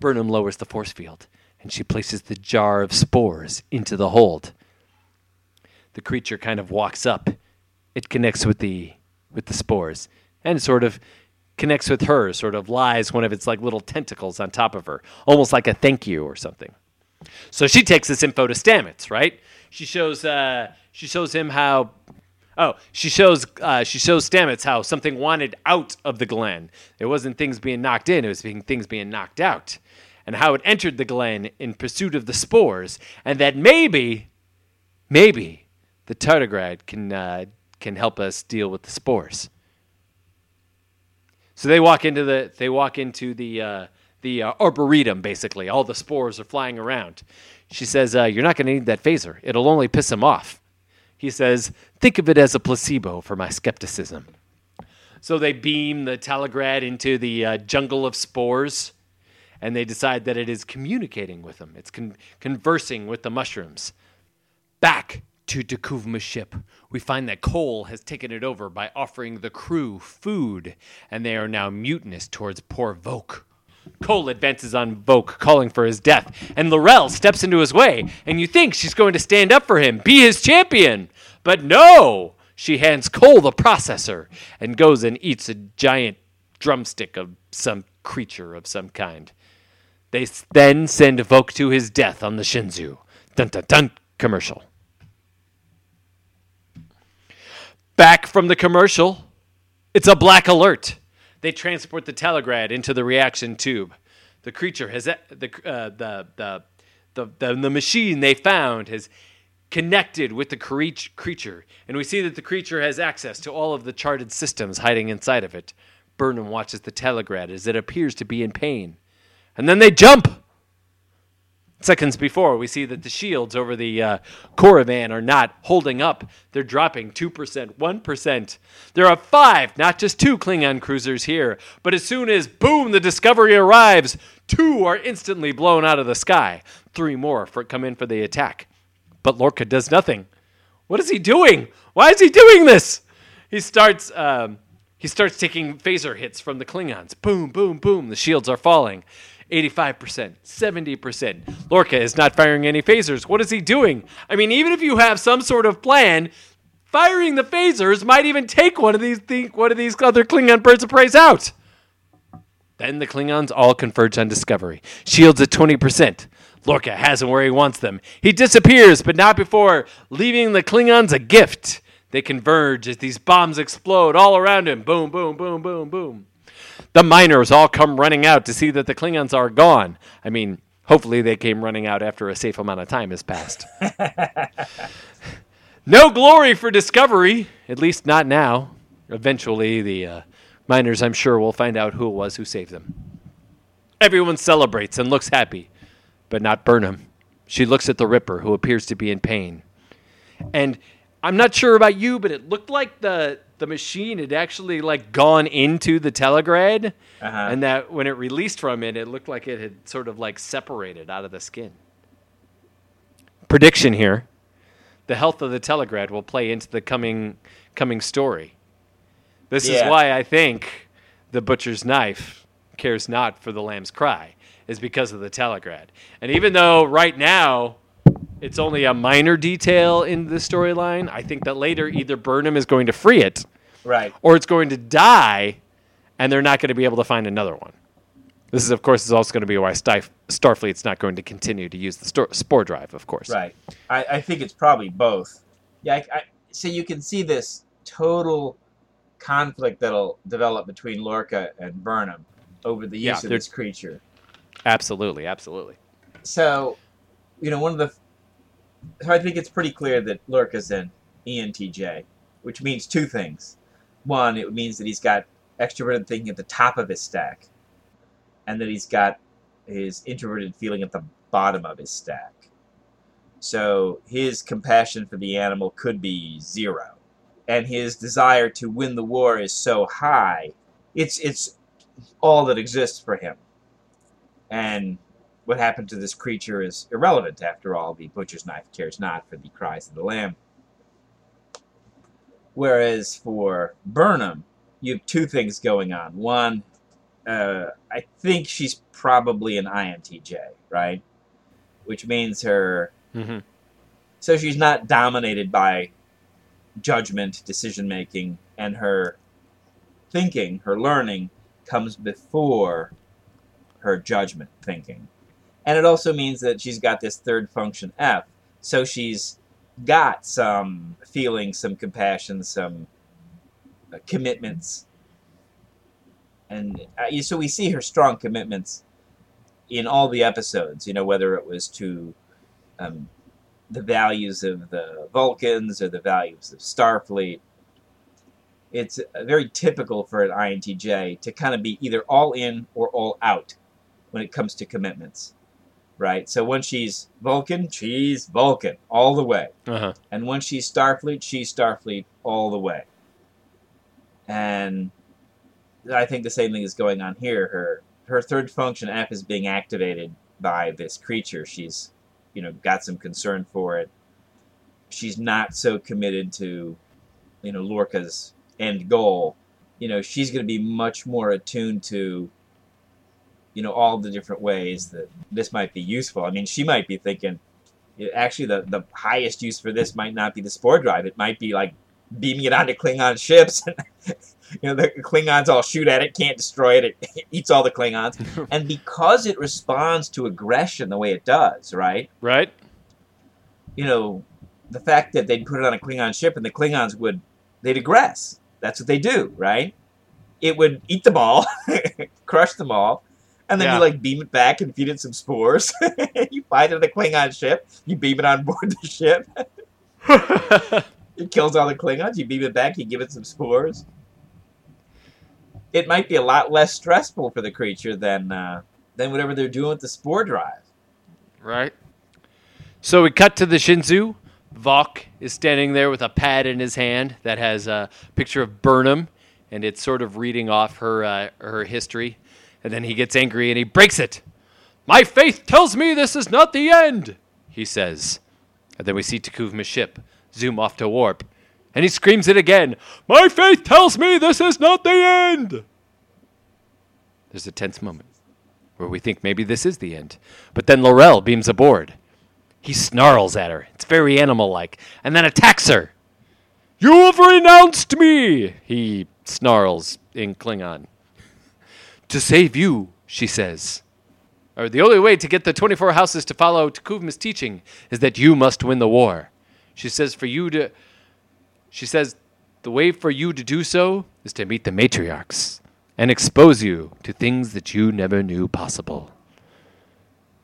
Burnham lowers the force field, and she places the jar of spores into the hold. The creature kind of walks up. It connects with the with the spores and sort of connects with her, sort of lies one of its like little tentacles on top of her, almost like a thank you or something. So she takes this info to Stamets, right? She shows uh, she shows him how. Oh, she shows uh, she shows Stamets how something wanted out of the Glenn. It wasn't things being knocked in; it was being things being knocked out, and how it entered the Glenn in pursuit of the spores, and that maybe, maybe, the tardigrade can uh, can help us deal with the spores. So they walk into the they walk into the uh, the uh, arboretum. Basically, all the spores are flying around. She says, uh, "You're not going to need that phaser. It'll only piss him off." He says, "Think of it as a placebo for my skepticism." So they beam the tardigrade into the uh, jungle of spores, and they decide that it is communicating with them. It's con- conversing with the mushrooms. Back to T'Kuvma's ship, we find that Kol has taken it over by offering the crew food, and they are now mutinous towards poor Voq. Kol advances on Voq, calling for his death, and L'Rell steps into his way, and you think she's going to stand up for him, be his champion. But no! She hands Kol the processor and goes and eats a giant drumstick of some creature of some kind. They then send Voq to his death on the Shenzhou. Dun dun dun commercial. Back from the commercial, it's a black alert. They transport the tardigrade into the reaction tube. The creature has the uh, the, the the the the machine they found has connected with the creat- creature, and we see that the creature has access to all of the charted systems hiding inside of it. Burnham watches the tardigrade as it appears to be in pain, and then they jump. Seconds before, we see that the shields over the uh, Corvan are not holding up. They're dropping 2%, 1%. There are five, not just two Klingon cruisers here. But as soon as, boom, the Discovery arrives, two are instantly blown out of the sky. Three more for, come in for the attack. But Lorca does nothing. What is he doing? Why is he doing this? He starts. Um, he starts taking phaser hits from the Klingons. Boom, boom, boom. The shields are falling. 85%, 70%. Lorca is not firing any phasers. What is he doing? I mean, even if you have some sort of plan, firing the phasers might even take one of these one of these other Klingon birds of prey out. Then the Klingons all converge on Discovery. Shields at 20%. Lorca has them where he wants them. He disappears, but not before leaving the Klingons a gift. They converge as these bombs explode all around him. Boom, boom, boom, boom, boom. The miners all come running out to see that the Klingons are gone. I mean, hopefully they came running out after a safe amount of time has passed. <laughs> no glory for Discovery, at least not now. Eventually, the uh, miners, I'm sure, will find out who it was who saved them. Everyone celebrates and looks happy, but not Burnham. She looks at the Ripper, who appears to be in pain. And I'm not sure about you, but it looked like the the machine had actually like gone into the tardigrade, Uh-huh. and that when it released from it, it looked like it had sort of like separated out of the skin. Prediction here: the health of the tardigrade will play into the coming coming story. This is why I think the butcher's knife cares not for the lamb's cry, is because of the tardigrade. And even though right now it's only a minor detail in the storyline, I think that later either Burnham is going to free it Right. or it's going to die and they're not going to be able to find another one. This is, of course, is also going to be why Stif- Starfleet's not going to continue to use the stor- spore drive, of course. Right. I, I think it's probably both. Yeah. I, I, so you can see this total conflict that'll develop between Lorca and Burnham over the use Yeah, of this creature. Absolutely, absolutely. So, you know, one of the. So I think it's pretty clear that Lorca's an ENTJ, which means two things. One, it means that he's got extroverted thinking at the top of his stack, and that he's got his introverted feeling at the bottom of his stack. So his compassion for the animal could be zero, and his desire to win the war is so high, it's it's all that exists for him. And what happened to this creature is irrelevant after all. The butcher's knife cares not for the cries of the lamb. Whereas for Burnham, you have two things going on. One, uh, I think she's probably an INTJ, right? Which means her. hmm So she's not dominated by judgment, decision making, and her thinking, her learning comes before her judgment thinking. And it also means that she's got this third function F. So she's got some feeling, some compassion, some uh, commitments. And uh, so we see her strong commitments in all the episodes, you know, whether it was to um, the values of the Vulcans or the values of Starfleet. It's uh, very typical for an INTJ to kind of be either all in or all out when it comes to commitments, right? So when she's Vulcan, she's Vulcan all the way. Uh-huh. And when she's Starfleet, she's Starfleet all the way. And I think the same thing is going on here. Her her third function F is being activated by this creature. She's, you know, got some concern for it. She's not so committed to, you know, Lorca's end goal. You know, she's going to be much more attuned to, you know, all the different ways that this might be useful. I mean, she might be thinking, actually, the the highest use for this might not be the spore drive. It might be like beaming it onto Klingon ships. <laughs> you know, the Klingons all shoot at it, can't destroy it. It eats all the Klingons, <laughs> and because it responds to aggression the way it does, right? Right? You know, the fact that they'd put it on a Klingon ship and the Klingons would they'd aggress. That's what they do, right? It would eat them all, <laughs> crush them all, and then Yeah. you like beam it back and feed it some spores. <laughs> you find it on the Klingon ship, you beam it on board the ship. <laughs> It kills all the Klingons. You beam it back. You give it some spores. It might be a lot less stressful for the creature than uh, than whatever they're doing with the spore drive. right? So we cut to the Shenzhou. Voq is standing there with a pad in his hand that has a picture of Burnham, and it's sort of reading off her uh, her history. And then he gets angry and he breaks it. My faith tells me this is not the end, he says. And then we see T'Kuvma's ship zoom off to warp, and he screams it again. My faith tells me this is not the end. There's a tense moment where we think maybe this is the end. But then L'Rell beams aboard. He snarls at her. It's very animal like, and then attacks her. You have renounced me, he snarls in Klingon. To save you, she says. Or the only way to get the 24 houses to follow T'Kuvma's teaching is that you must win the war. She says for you to she says the way for you to do so is to meet the matriarchs and expose you to things that you never knew possible.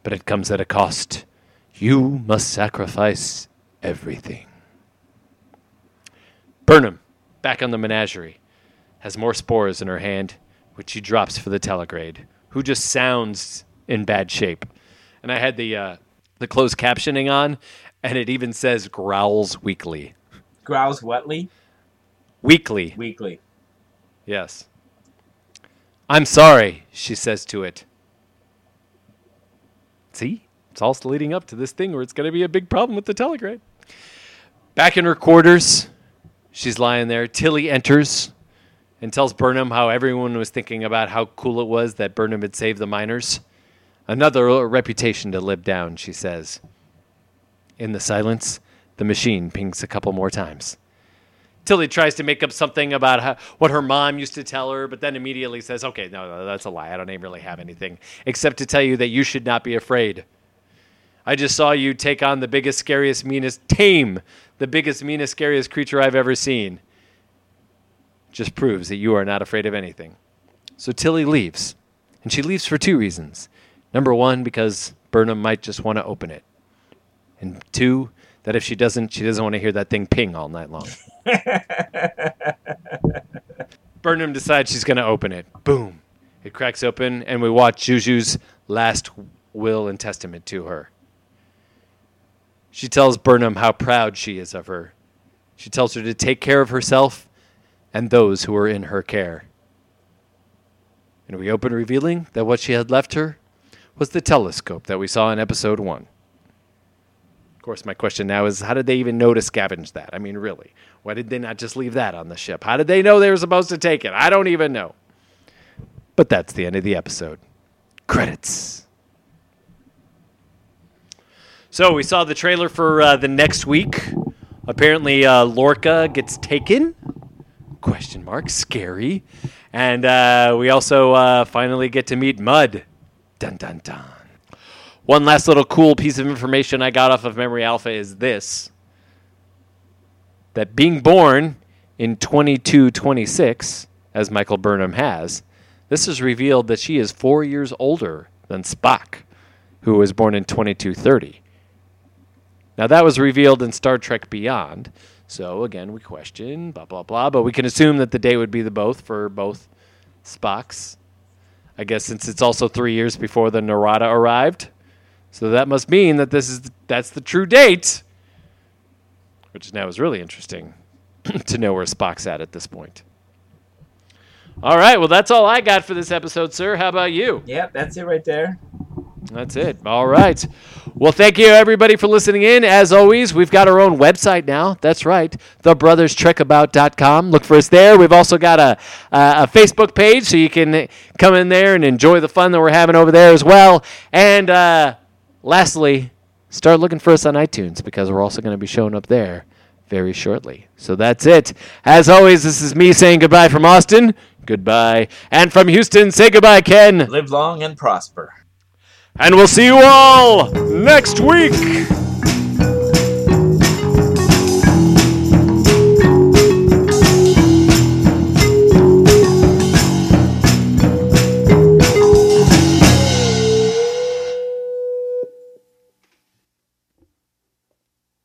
But it comes at a cost. You must sacrifice everything. Burnham, back on the menagerie, has more spores in her hand, which she drops for the tardigrade, who just sounds in bad shape. And I had the uh, the closed captioning on, and it even says growls weakly. Growls wetly, Weakly, weakly. yes. I'm sorry, she says to it. See? It's all leading up to this thing where it's going to be a big problem with the tardigrade. Back in her quarters, she's lying there. Tilly enters and tells Burnham how everyone was thinking about how cool it was that Burnham had saved the miners. Another reputation to live down, she says. In the silence, the machine pings a couple more times. Tilly tries to make up something about how, what her mom used to tell her, but then immediately says, okay, no, no, that's a lie. I don't even really have anything except to tell you that you should not be afraid. I just saw you take on the biggest, scariest, meanest, tame the biggest, meanest, scariest creature I've ever seen. Just proves that you are not afraid of anything. So Tilly leaves. And she leaves for two reasons. Number one, because Burnham might just want to open it. And two, that if she doesn't, she doesn't want to hear that thing ping all night long. <laughs> Burnham decides she's going to open it. Boom. It cracks open, and we watch Georgiou's last will and testament to her. She tells Burnham how proud she is of her. She tells her to take care of herself and those who were in her care. And we open revealing that what she had left her was the telescope that we saw in episode one. Of course, my question now is how did they even know to scavenge that? I mean, really, why did they not just leave that on the ship? How did they know they were supposed to take it? I don't even know. But that's the end of the episode. Credits. So we saw the trailer for uh, the next week. Apparently, uh, Lorca gets taken. Question mark. Scary. And uh, we also uh, finally get to meet Mudd. Dun dun dun. One last little cool piece of information I got off of Memory Alpha is this that being born in 2226, as Michael Burnham has, this is revealed that she is four years older than Spock, who was born in 2230. Now, that was revealed in Star Trek Beyond. So, again, we question, blah, blah, blah. But we can assume that the date would be the both for both Spocks. I guess since it's also three years before the Narada arrived. So that must mean that this is that's the true date. Which now is really interesting <laughs> to know where Spock's at at this point. All right, well that's all I got for this episode, sir. How about you? Yep, that's it right there. That's it. All right. Well, thank you everybody for listening in. As always, we've got our own website now. That's right, thebrothers.trekabout.com. Look for us there. We've also got a, a, a Facebook page, so you can come in there and enjoy the fun that we're having over there as well. And uh, lastly, start looking for us on iTunes because we're also going to be showing up there very shortly. So that's it. As always, this is me saying goodbye from Austin. Goodbye. And from Houston, say goodbye, Ken. Live long and prosper. And we'll see you all next week.